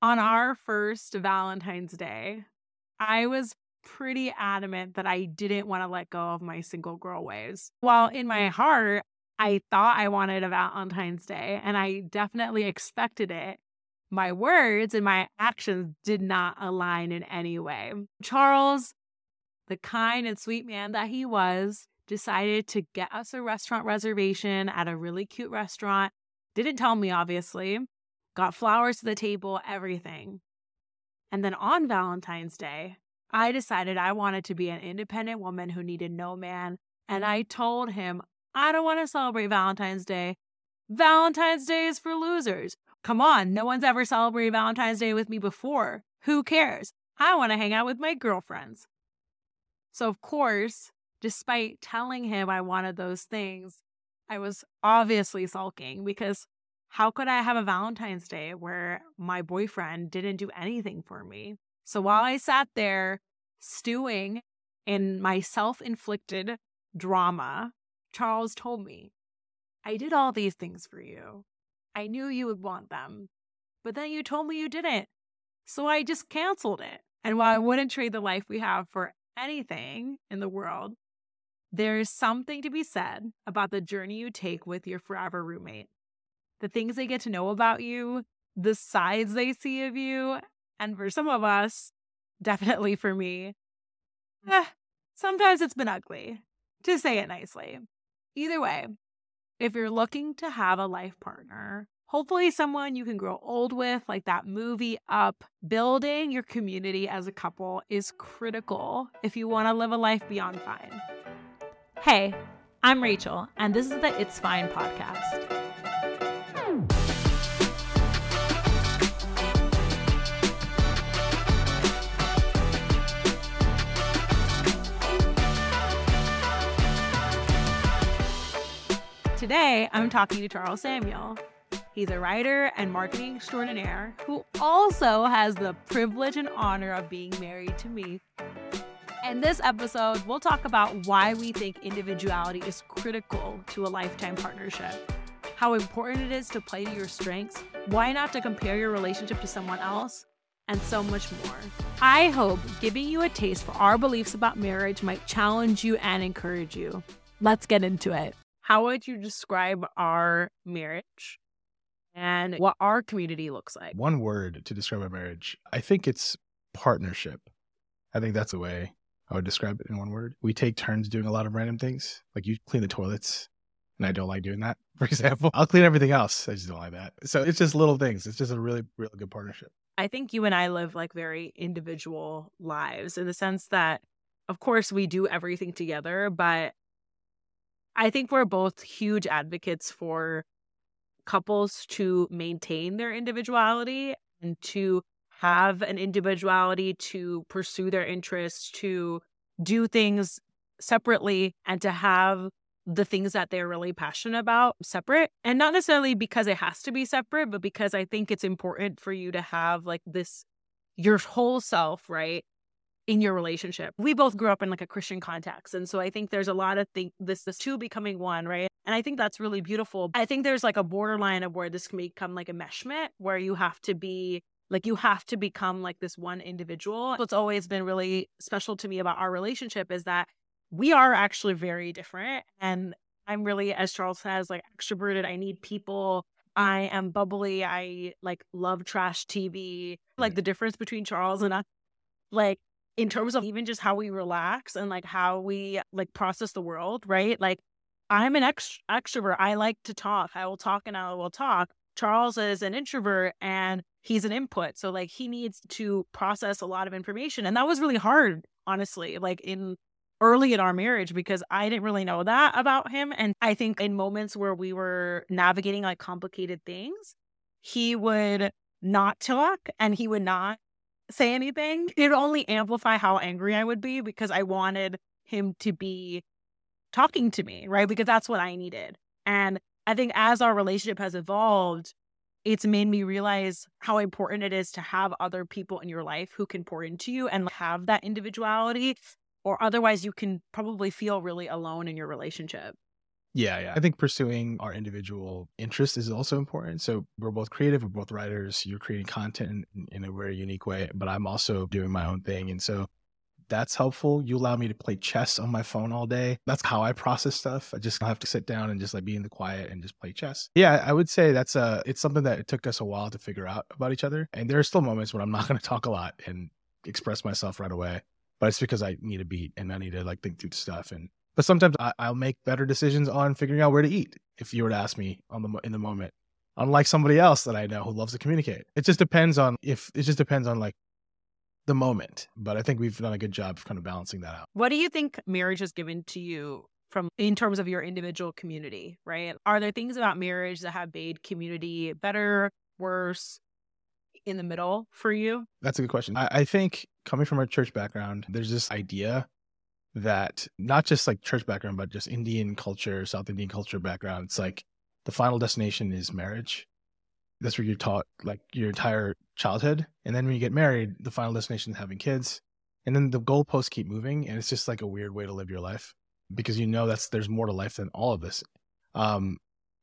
On our first Valentine's Day, I was pretty adamant that I didn't want to let go of my single girl ways. While in my mm-hmm. heart, I thought I wanted a Valentine's Day and I definitely expected it. My words and my actions did not align in any way. Charles, the kind and sweet man that he was, decided to get us a restaurant reservation at a really cute restaurant. Didn't tell me, obviously. Got flowers to the table, everything. And then on Valentine's Day, I decided I wanted to be an independent woman who needed no man. And I told him, I don't want to celebrate Valentine's Day. Valentine's Day is for losers. Come on, no one's ever celebrated Valentine's Day with me before. Who cares? I want to hang out with my girlfriends. So, of course, despite telling him I wanted those things, I was obviously sulking because how could I have a Valentine's Day where my boyfriend didn't do anything for me? So while I sat there stewing in my self inflicted drama, Charles told me, I did all these things for you. I knew you would want them, but then you told me you didn't. So I just canceled it. And while I wouldn't trade the life we have for anything in the world, there's something to be said about the journey you take with your forever roommate. The things they get to know about you, the sides they see of you, and for some of us, definitely for me, eh, sometimes it's been ugly, to say it nicely. Either way, if you're looking to have a life partner, hopefully someone you can grow old with, like that movie Up, building your community as a couple is critical if you want to live a life beyond fine. Hey, I'm Rachel, and this is the It's Fine podcast. Today, I'm talking to Charles Samuel. He's a writer and marketing extraordinaire who also has the privilege and honor of being married to me in this episode, we'll talk about why we think individuality is critical to a lifetime partnership, how important it is to play to your strengths, why not to compare your relationship to someone else, and so much more. I hope giving you a taste for our beliefs about marriage might challenge you and encourage you. Let's get into it. How would you describe our marriage and what our community looks like? One word to describe our marriage. I think it's partnership. I think that's a way I would describe it in one word. We take turns doing a lot of random things. Like you clean the toilets, and I don't like doing that, for example. I'll clean everything else. I just don't like that. So it's just little things. It's just a really, really good partnership. I think you and I live like very individual lives in the sense that, of course, we do everything together, but I think we're both huge advocates for couples to maintain their individuality and to have an individuality to pursue their interests, to do things separately, and to have the things that they're really passionate about separate. And not necessarily because it has to be separate, but because I think it's important for you to have like this, your whole self, right? In your relationship. We both grew up in like a Christian context. And so I think there's a lot of things, this, this two becoming one, right? And I think that's really beautiful. I think there's like a borderline of where this can become like a meshment where you have to be like you have to become like this one individual. What's always been really special to me about our relationship is that we are actually very different. And I'm really, as Charles says, like extroverted. I need people. I am bubbly. I like love trash TV. Like the difference between Charles and us, like in terms of even just how we relax and like how we like process the world, right? Like I'm an ext- extrovert. I like to talk. I will talk and I will talk. Charles is an introvert and he's an input. So like he needs to process a lot of information. And that was really hard, honestly, like in early in our marriage because I didn't really know that about him. And I think in moments where we were navigating like complicated things, he would not talk and he would not say anything. It would only amplify how angry I would be because I wanted him to be talking to me, right? Because that's what I needed. And I think as our relationship has evolved, it's made me realize how important it is to have other people in your life who can pour into you and have that individuality, or otherwise, you can probably feel really alone in your relationship. Yeah, yeah. I think pursuing our individual interest is also important. So we're both creative, we're both writers. You're creating content in, in a very unique way, but I'm also doing my own thing. And so that's helpful. You allow me to play chess on my phone all day. That's how I process stuff. I just have to sit down and just like be in the quiet and just play chess. Yeah, I would say that's a it's something that it took us a while to figure out about each other. And there are still moments when I'm not going to talk a lot and express myself right away. But it's because I need a beat and I need to like think through stuff and but sometimes I, will make better decisions on figuring out where to eat. If you were to ask me on the in the moment, unlike somebody else that I know who loves to communicate, it just depends on if it just depends on like the moment. But I think we've done a good job of kind of balancing that out. What do you think marriage has given to you from in terms of your individual community, right? Are there things about marriage that have made community better, worse, in the middle for you? That's a good question. I, I think coming from a church background, there's this idea that not just like church background, but just Indian culture, South Indian culture background. It's like the final destination is marriage that's where you're taught like your entire childhood. And then when you get married, the final destination is having kids. And then the goalposts keep moving. And it's just like a weird way to live your life because you know that's there's more to life than all of this. Um,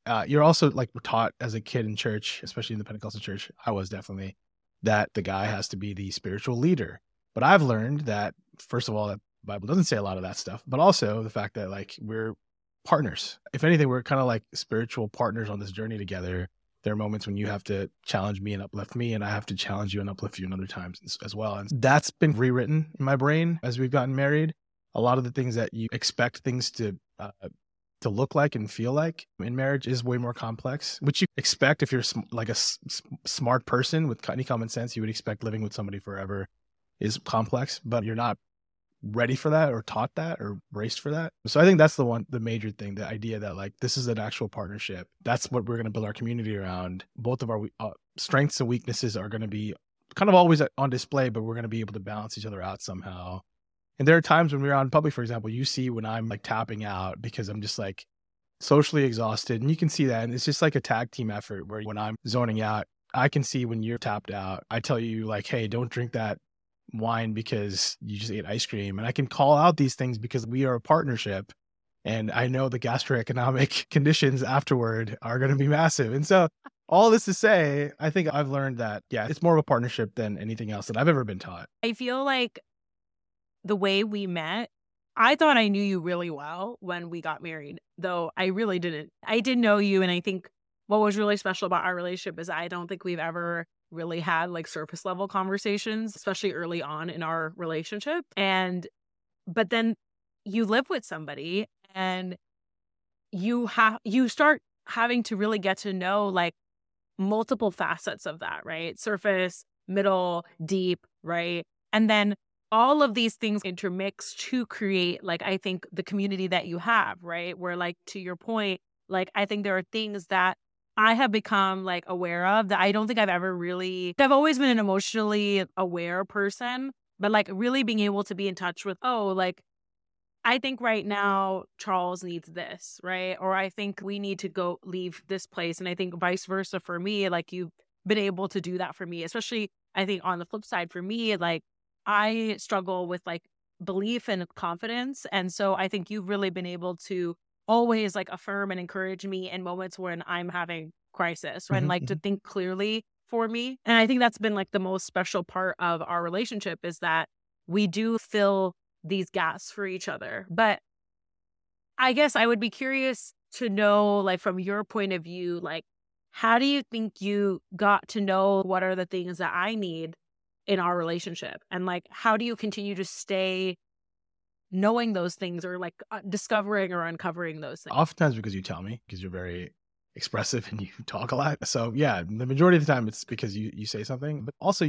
uh, you're also like taught as a kid in church, especially in the Pentecostal church. I was definitely that the guy has to be the spiritual leader. But I've learned that first of all, that Bible doesn't say a lot of that stuff, but also the fact that like we're partners. If anything, we're kind of like spiritual partners on this journey together there are moments when you have to challenge me and uplift me, and I have to challenge you and uplift you in other times as well. And that's been rewritten in my brain as we've gotten married. A lot of the things that you expect things to uh, to look like and feel like in marriage is way more complex, which you expect if you're sm- like a s- smart person with any common sense, you would expect living with somebody forever is complex, but you're not ready for that or taught that or braced for that. So I think that's the one, the major thing, the idea that like this is an actual partnership. That's what we're going to build our community around. Both of our uh, strengths and weaknesses are going to be kind of always on display, but we're going to be able to balance each other out somehow. And there are times when we're on public, for example, you see when I'm like tapping out because I'm just like socially exhausted. And you can see that. And it's just like a tag team effort where when I'm zoning out, I can see when you're tapped out. I tell you, like, hey, don't drink that wine because you just ate ice cream. And I can call out these things because we are a partnership. And I know the gastroeconomic conditions afterward are going to be massive. And so, all this to say, I think I've learned that, yeah, it's more of a partnership than anything else that I've ever been taught. I feel like the way we met, I thought I knew you really well when we got married, though I really didn't. I did know you. And I think what was really special about our relationship is I don't think we've ever really had like surface level conversations, especially early on in our relationship. And, but then you live with somebody and you have, you start having to really get to know like multiple facets of that, right? Surface, middle, deep, right? And then all of these things intermix to create like i think the community that you have right where like to your point like i think there are things that I have become like aware of that I don't think I've ever really, I've always been an emotionally aware person, but like really being able to be in touch with, oh, like, I think right now Charles needs this, right? Or I think we need to go leave this place. And I think vice versa for me, like you've been able to do that for me, especially I think on the flip side for me, like I struggle with like belief and confidence. And so I think you've really been able to always like affirm and encourage me in moments when I'm having crisis, right? Mm-hmm. And like to mm-hmm. think clearly for me. And I think that's been like the most special part of our relationship is that we do fill these gaps for each other. But I guess I would be curious to know, like, from your point of view, like, how do you think you got to know what are the things that I need in our relationship? And like, how do you continue to stay knowing those things or like uh, discovering or uncovering those things? Oftentimes because you tell me, because you're very expressive and you talk a lot. So yeah, the majority of the time it's because you you say something, but also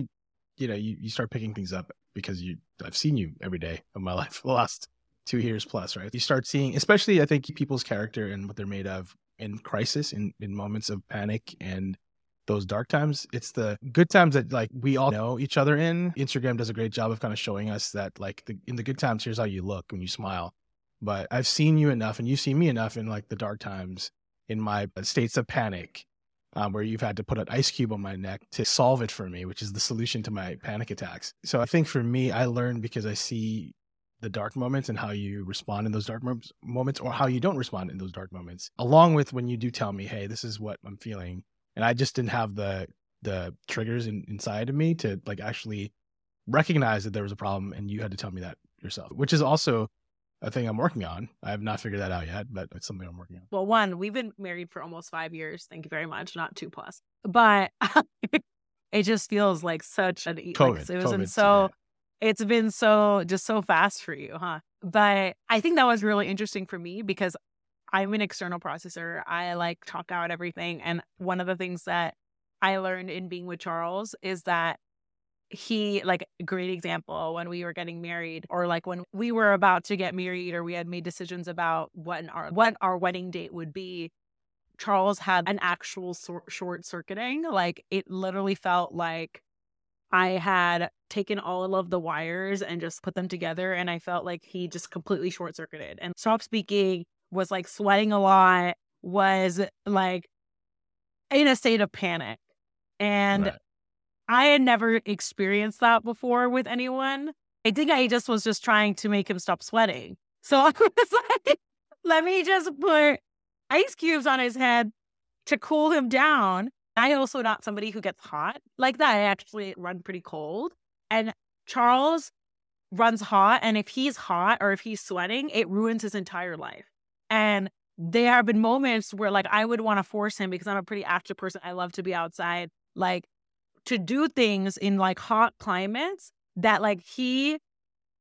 you know you, you start picking things up because you I've seen you every day of my life for the last two years plus, right? You start seeing, especially I think people's character and what they're made of in crisis, in in moments of panic and those dark times. It's the good times that like we all know each other in. Instagram does a great job of kind of showing us that like the, in the good times, here's how you look when you smile. But I've seen you enough and you've seen me enough in like the dark times in my states of panic um, where you've had to put an ice cube on my neck to solve it for me, which is the solution to my panic attacks. So I think for me, I learned because I see the dark moments and how you respond in those dark moments or how you don't respond in those dark moments along with when you do tell me hey this is what i'm feeling and i just didn't have the the triggers in, inside of me to like actually recognize that there was a problem and you had to tell me that yourself which is also a thing i'm working on. I have not figured that out yet but it's something i'm working on. Well one we've been married for almost five years. Thank you very much. Not two plus. But it just feels like such an COVID, like, it was COVID, so yeah. it's been so just so fast for you, huh? But I think that was really interesting for me because I'm an external processor. I like talk out everything. And one of the things that I learned in being with Charles is that he like great example when we were getting married or like when we were about to get married or we had made decisions about what our what our wedding date would be charles had an actual sor- short circuiting like it literally felt like I had taken all of the wires and just put them together. And I felt like he just completely short circuited and stopped speaking, was like sweating a lot, was like in a state of panic. And right. I had never experienced that before with anyone. I think I just was just trying to make him stop sweating. So I was like, let me just put ice cubes on his head to cool him down. I also not somebody who gets hot like that. I actually run pretty cold. And Charles runs hot. And if he's hot or if he's sweating, it ruins his entire life. And there have been moments where like I would want to force him because I'm a pretty active person. I love to be outside, like to do things in like hot climates that like he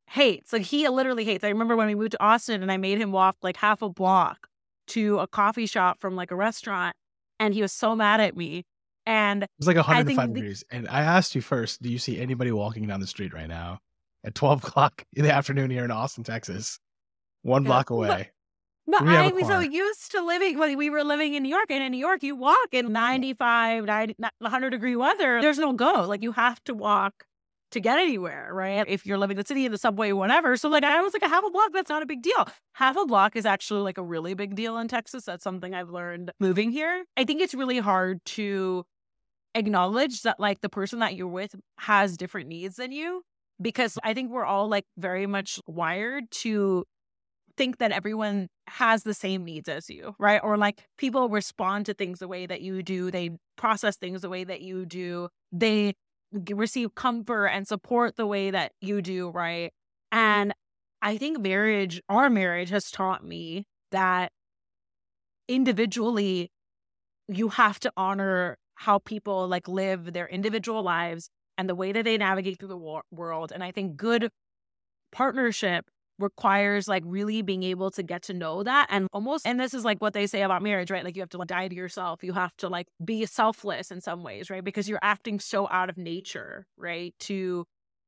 hates. Like he literally hates. I remember when we moved to Austin and I made him walk like half a block to a coffee shop from like a restaurant and he was so mad at me. And it was like 105 degrees. The- and I asked you first, do you see anybody walking down the street right now at 12 o'clock in the afternoon here in Austin, Texas, one block away? But, but I'm so used to living, when we were living in New York, and in New York, you walk in 95, 90, 100 degree weather. There's no go. Like you have to walk to get anywhere, right? If you're living in the city, in the subway, whatever. So like I was like a half a block, that's not a big deal. Half a block is actually like a really big deal in Texas. That's something I've learned moving here. I think it's really hard to acknowledge that like the person that you're with has different needs than you because I think we're all like very much wired to think that everyone has the same needs as you, right? Or like people respond to things the way that you do, they process things the way that you do. They receive comfort and support the way that you do, right? And I think marriage, our marriage has taught me that individually, you have to honor how people like live their individual lives and the way that they navigate through the wor- world. And I think good partnership requires like really being able to get to know that and almost and this is like what they say about marriage right? Like you have to like, die to yourself. You have to like be selfless in some ways right? Because you're acting so out of nature right to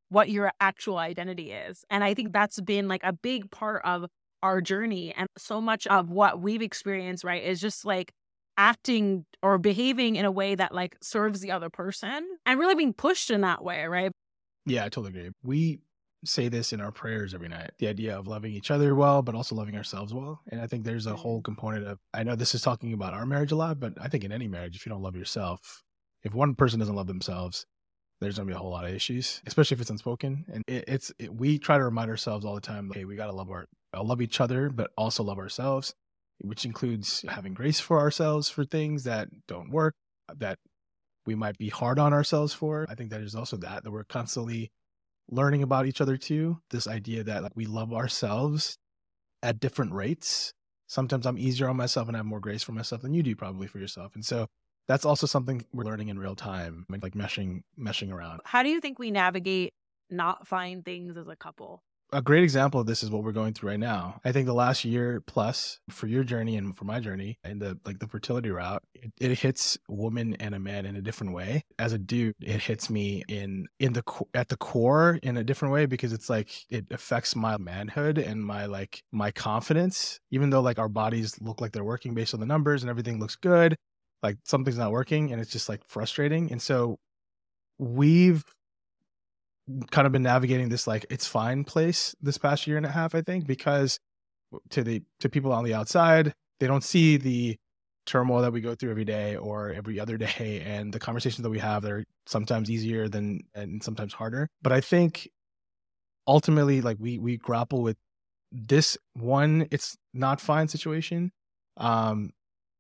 what your actual identity is. And i think that's been like a big part of our journey. And so much of what we've experienced right is just like acting or behaving in a way that like serves the other person and really being pushed in that way right? Yeah i totally agree. We say this in our prayers every night the idea of loving each other well but also loving ourselves well and i think there's a whole component of i know this is talking about our marriage a lot but i think in any marriage if you don't love yourself if one person doesn't love themselves there's going to be a whole lot of issues especially if it's unspoken and it, it's it, we try to remind ourselves all the time hey we got to love our uh, love each other but also love ourselves which includes having grace for ourselves for things that don't work that we might be hard on ourselves for. I think that is also that that we're constantly learning about each other too. This idea that like we love ourselves at different rates. Sometimes I'm easier on myself and I have more grace for myself than you do probably for yourself. And so that's also something we're learning in real time, like meshing meshing around. How do you think we navigate not finding things as a couple? A great example of this is what we're going through right now. I think the last year plus for your journey and for my journey and the like the fertility route, it, it, hits woman and a man in a different way. As a dude, it hits me in in the at the core in a different way because it's like it affects my manhood and my like my confidence. Even though like our bodies look like they're working based on the numbers and everything looks good, like something's not working and it's just like frustrating. And so we've kind of been navigating this like it's fine place this past year and a half i think because to the to people on the outside they don't see the turmoil that we go through every day or every other day and the conversations that we have are sometimes easier than and sometimes harder. But i think ultimately like we we grapple with this one it's not fine situation. Um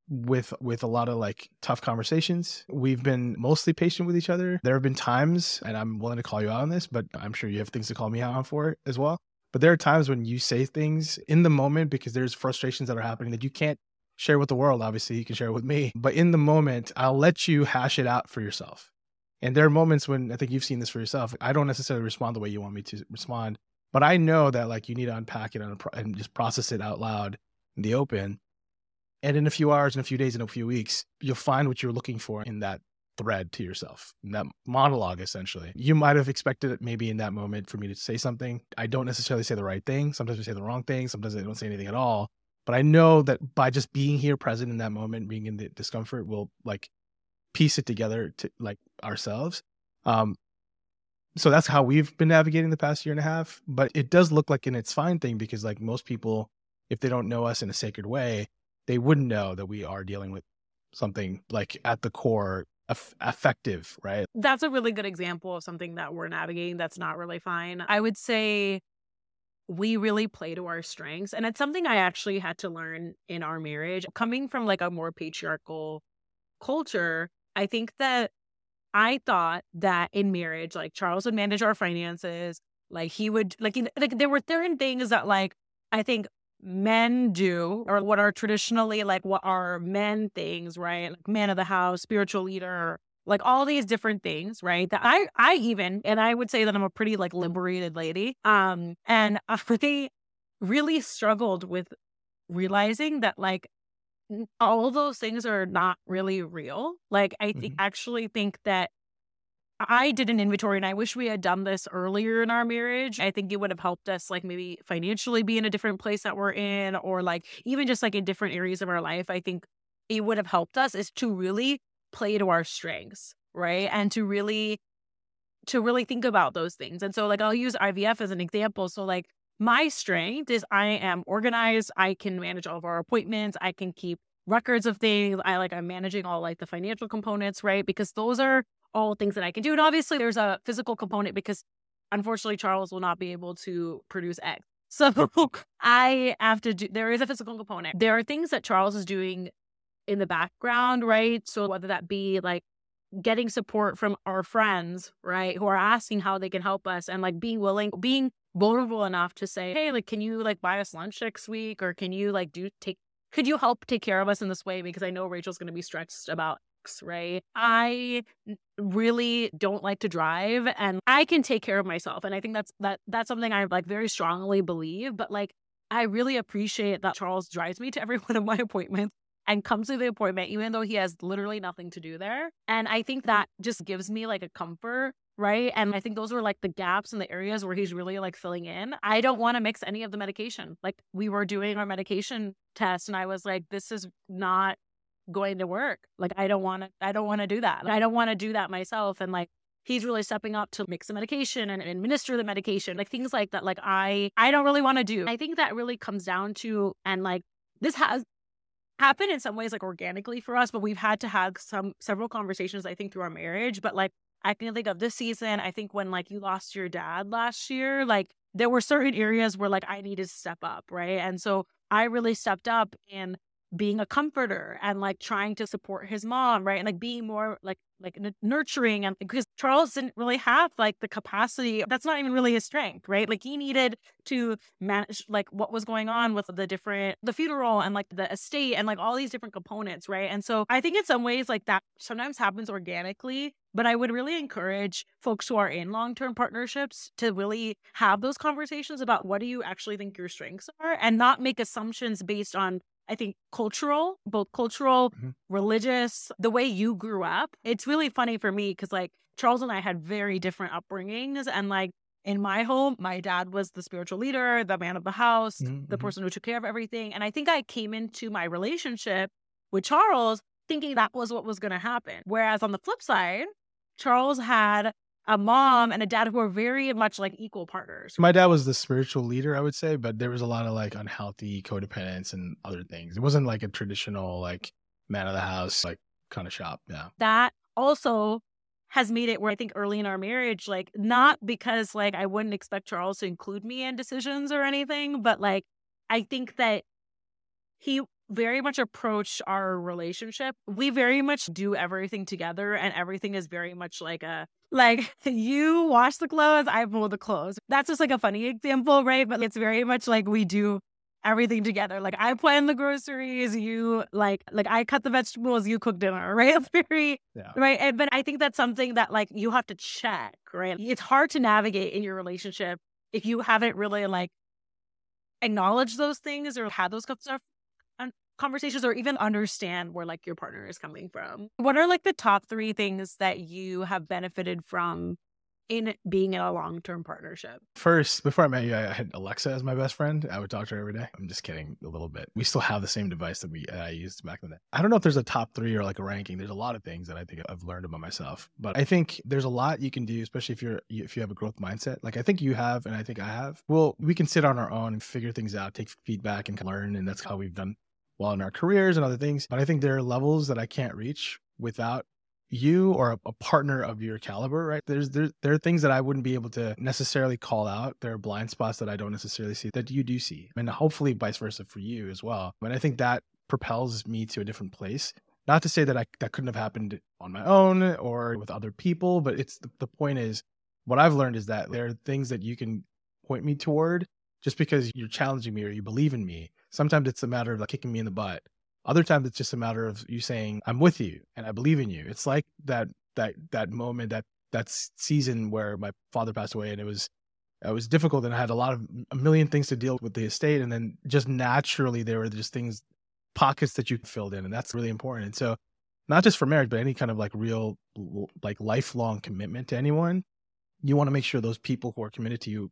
with with a lot of like tough conversations. We've been mostly patient with each other. There have been times and i'm willing to call you out on this but i'm sure you have things to call me out on for as well. But there are times when you say things in the moment because there's frustrations that are happening that you can't share with the world. Obviously you can share with me. But in the moment i'll let you hash it out for yourself. And there are moments when i think you've seen this for yourself i don't necessarily respond the way you want me to respond but I know that like you need to unpack it and, and just process it out loud in the open. And in a few hours, in a few days, in a few weeks, you'll find what you're looking for in that thread to yourself, in that monologue, essentially. You might have expected it maybe in that moment for me to say something. I don't necessarily say the right thing. Sometimes I say the wrong thing. Sometimes I don't say anything at all. But I know that by just being here present in that moment, being in the discomfort, we'll like piece it together to like ourselves. Um, so that's how we've been navigating the past year and a half. But it does look like an it's fine thing because like most people, if they don't know us in a sacred way, they wouldn't know that we are dealing with something like at the core effective, right? That's a really good example of something that we're navigating that's not really fine. I would say we really play to our strengths. And it's something I actually had to learn in our marriage. Coming from like a more patriarchal culture, I think that I thought that in marriage, like Charles would manage our finances, like he would like like there were certain things that like I think men do or what are traditionally like what are men things, right? Like man of the house, spiritual leader, like all these different things, right? That I I even and I would say that I'm a pretty like liberated lady. Um and I really really struggled with realizing that like all those things are not really real. Like I mm-hmm. actually think that I did an inventory and I wish we had done this earlier in our marriage. I think it would have helped us like maybe financially be in a different place that we're in or like even just like in different areas of our life. I think it would have helped us is to really play to our strengths, right? And to really to really think about those things. And so like I'll use IVF as an example. So like my strength is I am organized. I can manage all of our appointments. I can keep records of things. I like I'm managing all like the financial components, right? Because those are all things that I can do. And obviously there's a physical component because unfortunately Charles will not be able to produce eggs. So I have to do there is a physical component. There are things that Charles is doing in the background, right? So whether that be like getting support from our friends, right, who are asking how they can help us and like being willing, being vulnerable enough to say, hey, like, can you like buy us lunch next week? Or can you like do take, could you help take care of us in this way? Because I know Rachel's going to be stressed about X, right? I really don't like to drive and I can take care of myself. And I think that's, that, that's something I like very strongly believe, but like, I really appreciate that Charles drives me to every one of my appointments and comes to the appointment, even though he has literally nothing to do there. And I think mm-hmm. that just gives me like a comfort right? And I think those were like the gaps in the areas where he's really like filling in. I don't want to mix any of the medication. Like we were doing our medication test and I was like this is not going to work. Like I don't want to I don't want to do that. I don't want to do that myself and like he's really stepping up to mix the medication and administer the medication. Like things like that like I I don't really want to do. I think that really comes down to and like this has happened in some ways like organically for us, but we've had to have some several conversations I think through our marriage, but like I can think of this season. I think when like you lost your dad last year, like there were certain areas where like I needed to step up, right? And so I really stepped up in being a comforter and like trying to support his mom, right? And like being more like like nurturing and because Charles didn't really have like the capacity that's not even really his strength right like he needed to manage like what was going on with the different the funeral and like the estate and like all these different components right and so I think in some ways like that sometimes happens organically but I would really encourage folks who are in long term partnerships to really have those conversations about what do you actually think your strengths are and not make assumptions based on I think cultural, both cultural, mm-hmm. religious, the way you grew up. It's really funny for me because like Charles and I had very different upbringings. And like in my home, my dad was the spiritual leader, the man of the house, mm-hmm. the person who took care of everything. And I think I came into my relationship with Charles thinking that was what was going to happen. Whereas on the flip side, Charles had a mom and a dad who are very much like equal partners. My dad was the spiritual leader, I would say, but there was a lot of like unhealthy codependence and other things. It wasn't like a traditional like man of the house like kind of shop. Yeah. That also has made it where I think early in our marriage, like not because like I wouldn't expect Charles to include me in decisions or anything, but like I think that he very much approach our relationship. We very much do everything together and everything is very much like a like you wash the clothes, I fold the clothes. That's just like a funny example, right? But it's very much like we do everything together. Like I plan the groceries, you like like I cut the vegetables, you cook dinner, right? It's very yeah. right. And but I think that's something that like you have to check, right? It's hard to navigate in your relationship if you haven't really like acknowledged those things or had those stuff conversations or even understand where like your partner is coming from. What are like the top 3 things that you have benefited from in being in a long term partnership? First, before I met you, I had Alexa as my best friend. I would talk to her every day. I'm just kidding a little bit. We still have the same device that we uh, I used back in the day. I don't know if there's a top three or like a ranking. There's a lot of things that I think I've learned about myself, but I think there's a lot you can do, especially if you're if you have a growth mindset. Like I think you have, and I think I have. Well, we can sit on our own and figure things out, take feedback, and learn, and that's how we've done well in our careers and other things. But I think there are levels that I can't reach without you or a, a, partner of your caliber, right? There's there there are things that I wouldn't be able to necessarily call out. There are blind spots that I don't necessarily see that you do see, and hopefully vice versa for you as well. And I think that propels me to a different place. Not to say that I that couldn't have happened on my own or with other people, but it's the, the point is what I've learned is that there are things that you can point me toward just because you're challenging me or you believe in me. Sometimes it's a matter of like kicking me in the butt other times it's just a matter of you saying, I'm with you and I believe in you. It's like that that that moment, that that season where my father passed away and it was it was difficult and I had a lot of a million things to deal with the estate and then just naturally there were just things pockets that you filled in and that's really important. And so not just for marriage but any kind of like real like lifelong commitment to anyone, you want to make sure those people who are committed to you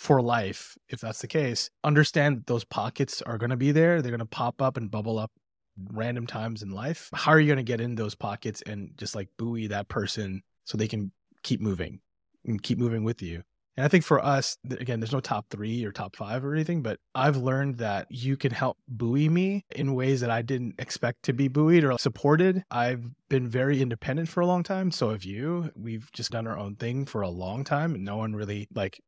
for life, if that's the case, understand that those pockets are going to be there. They're going to pop up and bubble up random times in life, how are you going to get in those pockets and just like buoy that person so they can keep moving and keep moving with you? And I think for us, again, there's no top three or top five or anything, but I've learned that you can help buoy me in ways that I didn't expect to be buoyed or supported. I've been very independent for a long time. So have you. We've just done our own thing for a long time and no one really like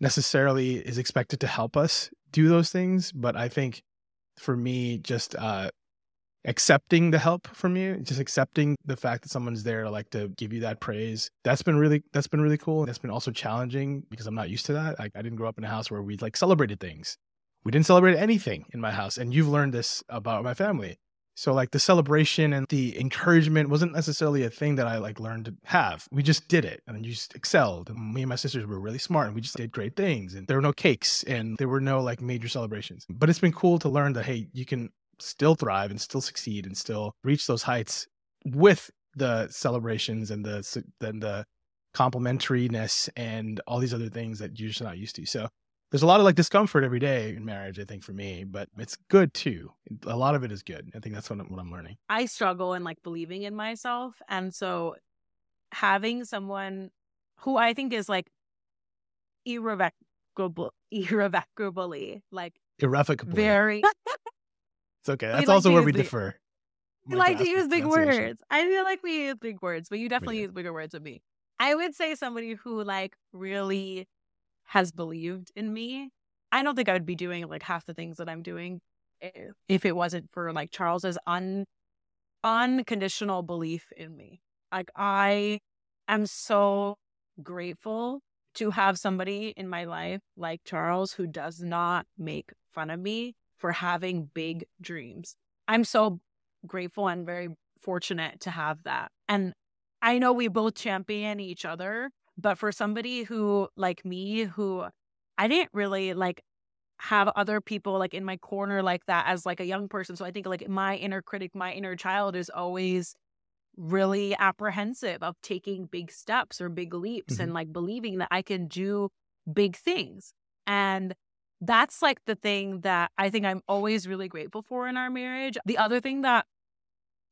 necessarily is expected to help us do those things. But I think for me, just uh, accepting the help from you just accepting the fact that someone's there to like to give you that praise that's been really that's been really cool that's been also challenging because i'm not used to that I, I didn't grow up in a house where we like celebrated things we didn't celebrate anything in my house and you've learned this about my family so like the celebration and the encouragement wasn't necessarily a thing that I like learned to have. We just did it and you just excelled. And me and my sisters were really smart and we just did great things. And there were no cakes and there were no like major celebrations. But it's been cool to learn that hey, you can still thrive and still succeed and still reach those heights with the celebrations and the then the complementariness and all these other things that you're just not used to. So there's a lot of like discomfort every day in marriage, I think, for me, but it's good too. A lot of it is good. I think that's what I'm, what I'm learning. I struggle in like believing in myself. And so having someone who I think is like irrevocable, irrevocably, like irrevocably, very It's okay. That's also where we big, differ. We like to use big words. I feel like we use big words, but you definitely use bigger words with me. I would say somebody who like really has believed in me. I don't think I would be doing like half the things that I'm doing eh, if it wasn't for like Charles's un unconditional belief in me. Like I am so grateful to have somebody in my life like Charles who does not make fun of me for having big dreams. I'm so grateful and very fortunate to have that. And I know we both champion each other, but for somebody who, like me, who I didn't really like have other people like in my corner like that as like a young person. So I think like my inner critic, my inner child is always really apprehensive of taking big steps or big leaps mm-hmm. and like believing that I can do big things. And that's like the thing that I think I'm always really grateful for in our marriage. The other thing that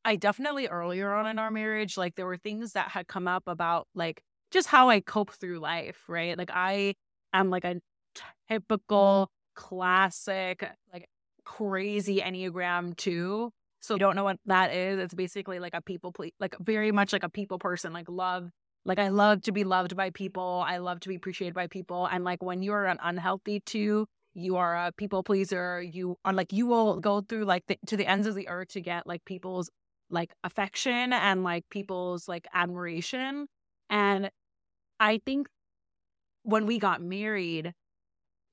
I definitely earlier on in our marriage, like there were things that had come up about like just how I cope through life, right? Like I am like a mm-hmm. typical classic, like crazy Enneagram two. So you don't know what that is. It's basically like a people, ple- like very much like a people person, like love. Like I love to be loved by people. I love to be appreciated by people. And like when you're an unhealthy two, you are a people pleaser. You are like you will go through like the, to the ends of the earth to get like people's like affection and like people's like admiration. And I think when we got married,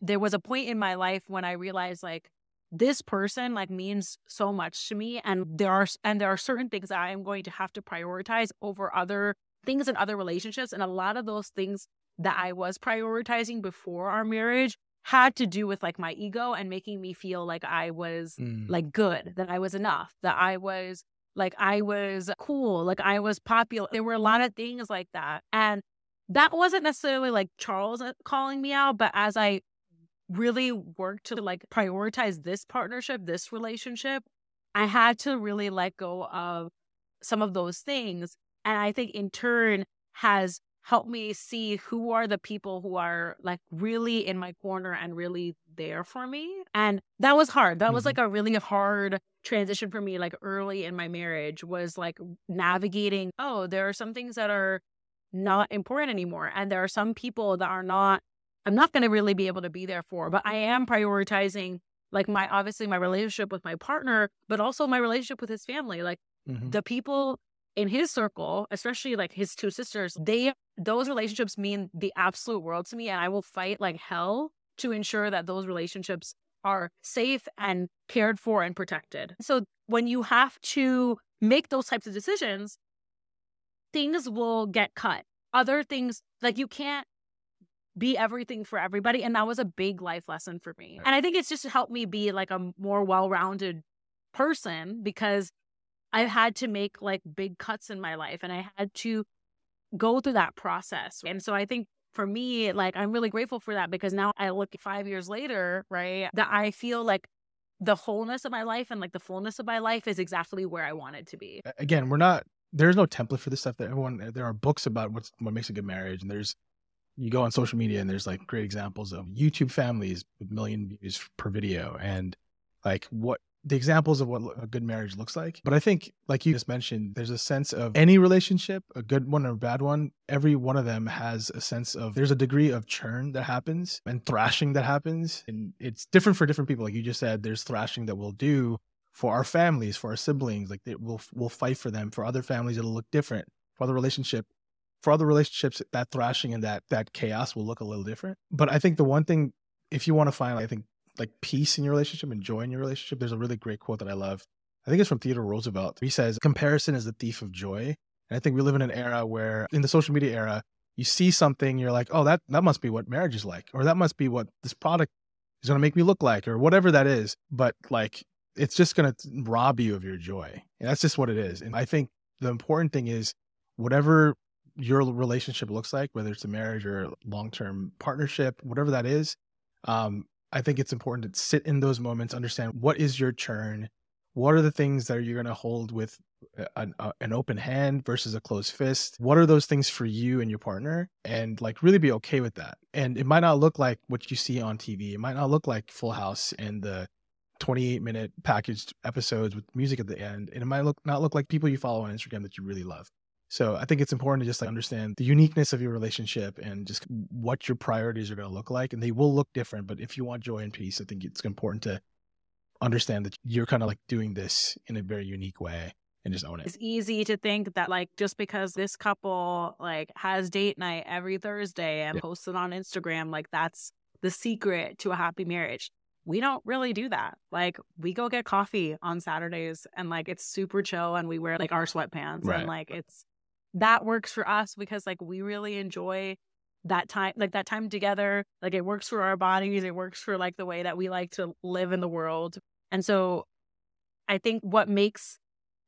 there was a point in my life when I realized like this person like means so much to me and there are and there are certain things that I am going to have to prioritize over other things in other relationships and a lot of those things that I was prioritizing before our marriage had to do with like my ego and making me feel like I was mm. like good, that I was enough, that I was like I was cool, like I was popular. There were a lot of things like that. And that wasn't necessarily like Charles uh, calling me out, but as I really worked to like prioritize this partnership, this relationship, I had to really let go of some of those things. And I think in turn has helped me see who are the people who are like really in my corner and really there for me. And that was hard. That mm-hmm. was like a really hard transition for me, like early in my marriage, was like navigating, oh, there are some things that are not important anymore. And there are some people that are not, I'm not going to really be able to be there for, but I am prioritizing like my, obviously my relationship with my partner, but also my relationship with his family. Like mm-hmm. the people in his circle, especially like his two sisters, they those relationships mean the absolute world to me and I will fight like hell to ensure that those relationships are safe and cared for and protected. So when you have to make those types of decisions, things will get cut. Other things like you can't be everything for everybody and that was a big life lesson for me. And I think it's just helped me be like a more well-rounded person because I had to make like big cuts in my life and I had to go through that process. And so I think for me, like I'm really grateful for that because now I look five years later, right, that I feel like the wholeness of my life and like the fullness of my life is exactly where I wanted to be. Again, we're not there's no template for this stuff that everyone uh, there are books about what's what makes a good marriage and there's you go on social media and there's like great examples of YouTube families with million views per video and like what the examples of what a good marriage looks like. But I think, like you just mentioned, there's a sense of any relationship, a good one or a bad one, every one of them has a sense of there's a degree of churn that happens and thrashing that happens. And it's different for different people. Like you just said, there's thrashing that we'll do for our families, for our siblings. Like they, we'll, we'll fight for them. For other families, it'll look different. For other relationship, for other relationships, that thrashing and that that chaos will look a little different. But I think the one thing, if you want to find, I think like peace in your relationship and joy in your relationship, there's a really great quote that I love. I think it's from Theodore Roosevelt. He says, Comparison is the thief of joy. And I think we live in an era where, in the social media era, you see something, you're like, oh, that, that must be what marriage is like, or that must be what this product is going to make me look like, or whatever that is. But like, it's just going to rob you of your joy. And that's just what it is. And I think the important thing is, whatever your relationship looks like, whether it's a marriage or long term partnership, whatever that is, um, I think it's important to sit in those moments, understand what is your churn, what are the things that you're going to hold with an, uh, an, open hand versus a closed fist? What are those things for you and your partner? And like really be okay with that. And it might not look like what you see on tv it might not look like full house and the 28 minute packaged episodes with music at the end. And it might look not look like people you follow on instagram that you really love so I think it's important to just like understand the uniqueness of your relationship and just what your priorities are going to look like. And they will look different. But if you want joy and peace, I think it's important to understand that you're kind of like doing this in a very unique way and just own it. It's easy to think that like just because this couple like has date night every Thursday and yeah. posts it on Instagram, like that's the secret to a happy marriage. We don't really do that. Like we go get coffee on Saturdays and like it's super chill and we wear like our sweatpants right. and like it's that works for us because like we really enjoy that time like that time together like it works for our bodies it works for like the way that we like to live in the world. And so i think what makes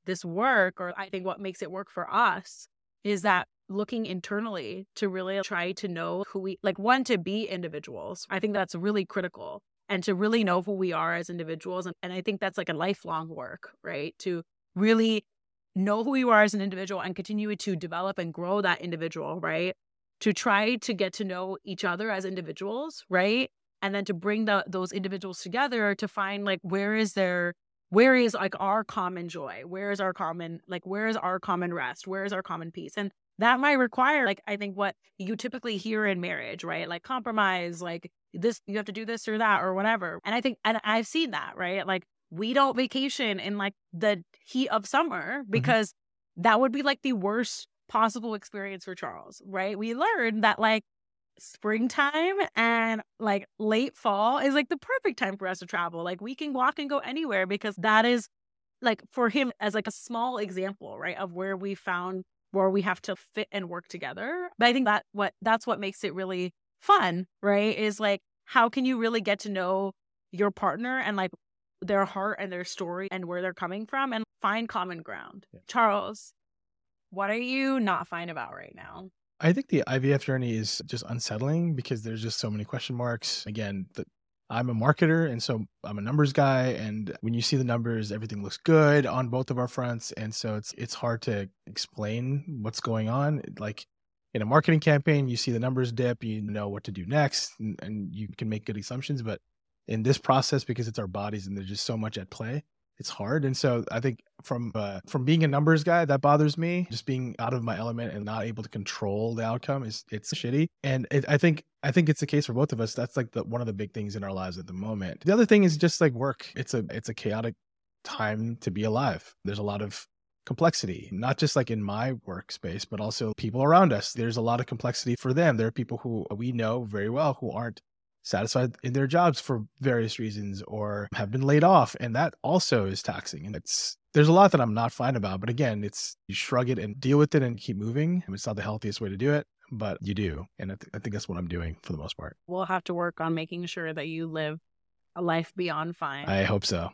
this work or i think what makes it work for us is that looking internally to really try to know who we like one to be individuals. I think that's really critical and to really know who we are as individuals and, and i think that's like a lifelong work right? To really know who you are as an individual and continue to develop and grow that individual, right? To try to get to know each other as individuals, right? And then to bring the, those individuals together to find like where is their where is like our common joy? Where is our common, like, where is our common rest? Where is our common peace? And that might require, like, I think what you typically hear in marriage, right? Like compromise, like this, you have to do this or that or whatever. And I think, and I've seen that, right? Like, we don't vacation in like the heat of summer Mm-hmm. because that would be like the worst possible experience for Charles, right? We learned that like springtime and like late fall is like the perfect time for us to travel. Like we can walk and go anywhere because that is like for him as like a small example, right, of where we found where we have to fit and work together. But I think that what that's what makes it really fun, right? Is like how can you really get to know your partner and like their heart and their story and where they're coming from and find common ground. Yeah. Charles, what are you not fine about right now? I think the IVF journey is just unsettling because there's just so many question marks. Again, the, I'm a marketer and so I'm a numbers guy and when you see the numbers everything looks good on both of our fronts and so it's it's hard to explain what's going on like in a marketing campaign you see the numbers dip you know what to do next and, and you can make good assumptions but in this process because it's our bodies and there's just so much at play it's hard. And so i think from uh, from being a numbers guy that bothers me. Just being out of my element and not able to control the outcome is it's shitty. And it, i think i think it's the case for both of us. That's like the one of the big things in our lives at the moment. The other thing is just like work. It's a it's a chaotic time to be alive. There's a lot of complexity not just like in my workspace but also people around us. There's a lot of complexity for them. There are people who we know very well who aren't satisfied in their jobs for various reasons or have been laid off and that also is taxing and it's there's a lot that i'm not fine about but again it's you shrug it and deal with it and keep moving it's not the healthiest way to do it but you do and I, th- I think that's what i'm doing for the most part We'll have to work on making sure that you live a life beyond fine. i hope so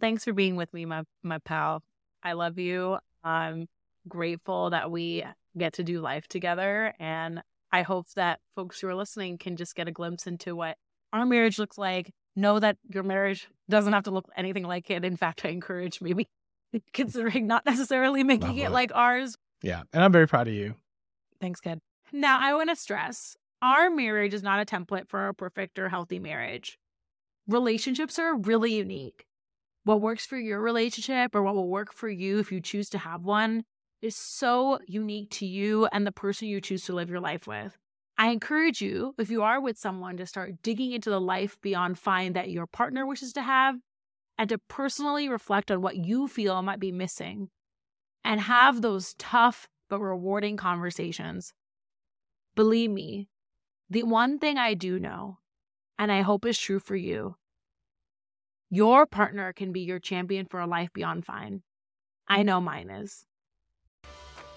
Thanks for being with me, my my pal. I love you. I'm grateful that we get to do life together and I hope that folks who are listening can just get a glimpse into what our marriage looks like. Know that your marriage doesn't have to look anything like it. In fact, I encourage maybe considering not necessarily making Love it it. like ours. yeah and i'm very proud of you Thanks, kid. Now, I want to stress our marriage is not a template for a perfect or healthy marriage. Relationships are really unique. What works for your relationship or what will work for you if you choose to have one is so unique to you and the person you choose to live your life with. I encourage you, if you are with someone, to start digging into the life beyond fine that your partner wishes to have and to personally reflect on what you feel might be missing and have those tough but rewarding conversations. Believe me, the one thing I do know, and I hope is true for you, your partner can be your champion for a life beyond fine. I know mine is.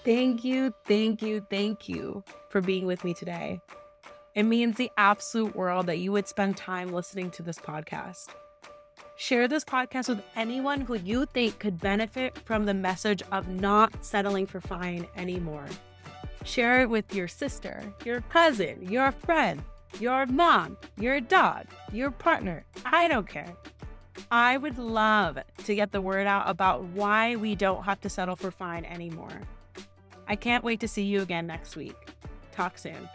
Thank you, thank you, thank you for being with me today. It means the absolute world that you would spend time listening to this podcast. Share this podcast with anyone who you think could benefit from the message of not settling for fine anymore. Share it with your sister, your cousin, your friend, your mom, your dog, your partner. I don't care. I would love to get the word out about why we don't have to settle for fine anymore. I can't wait to see you again next week. Talk soon.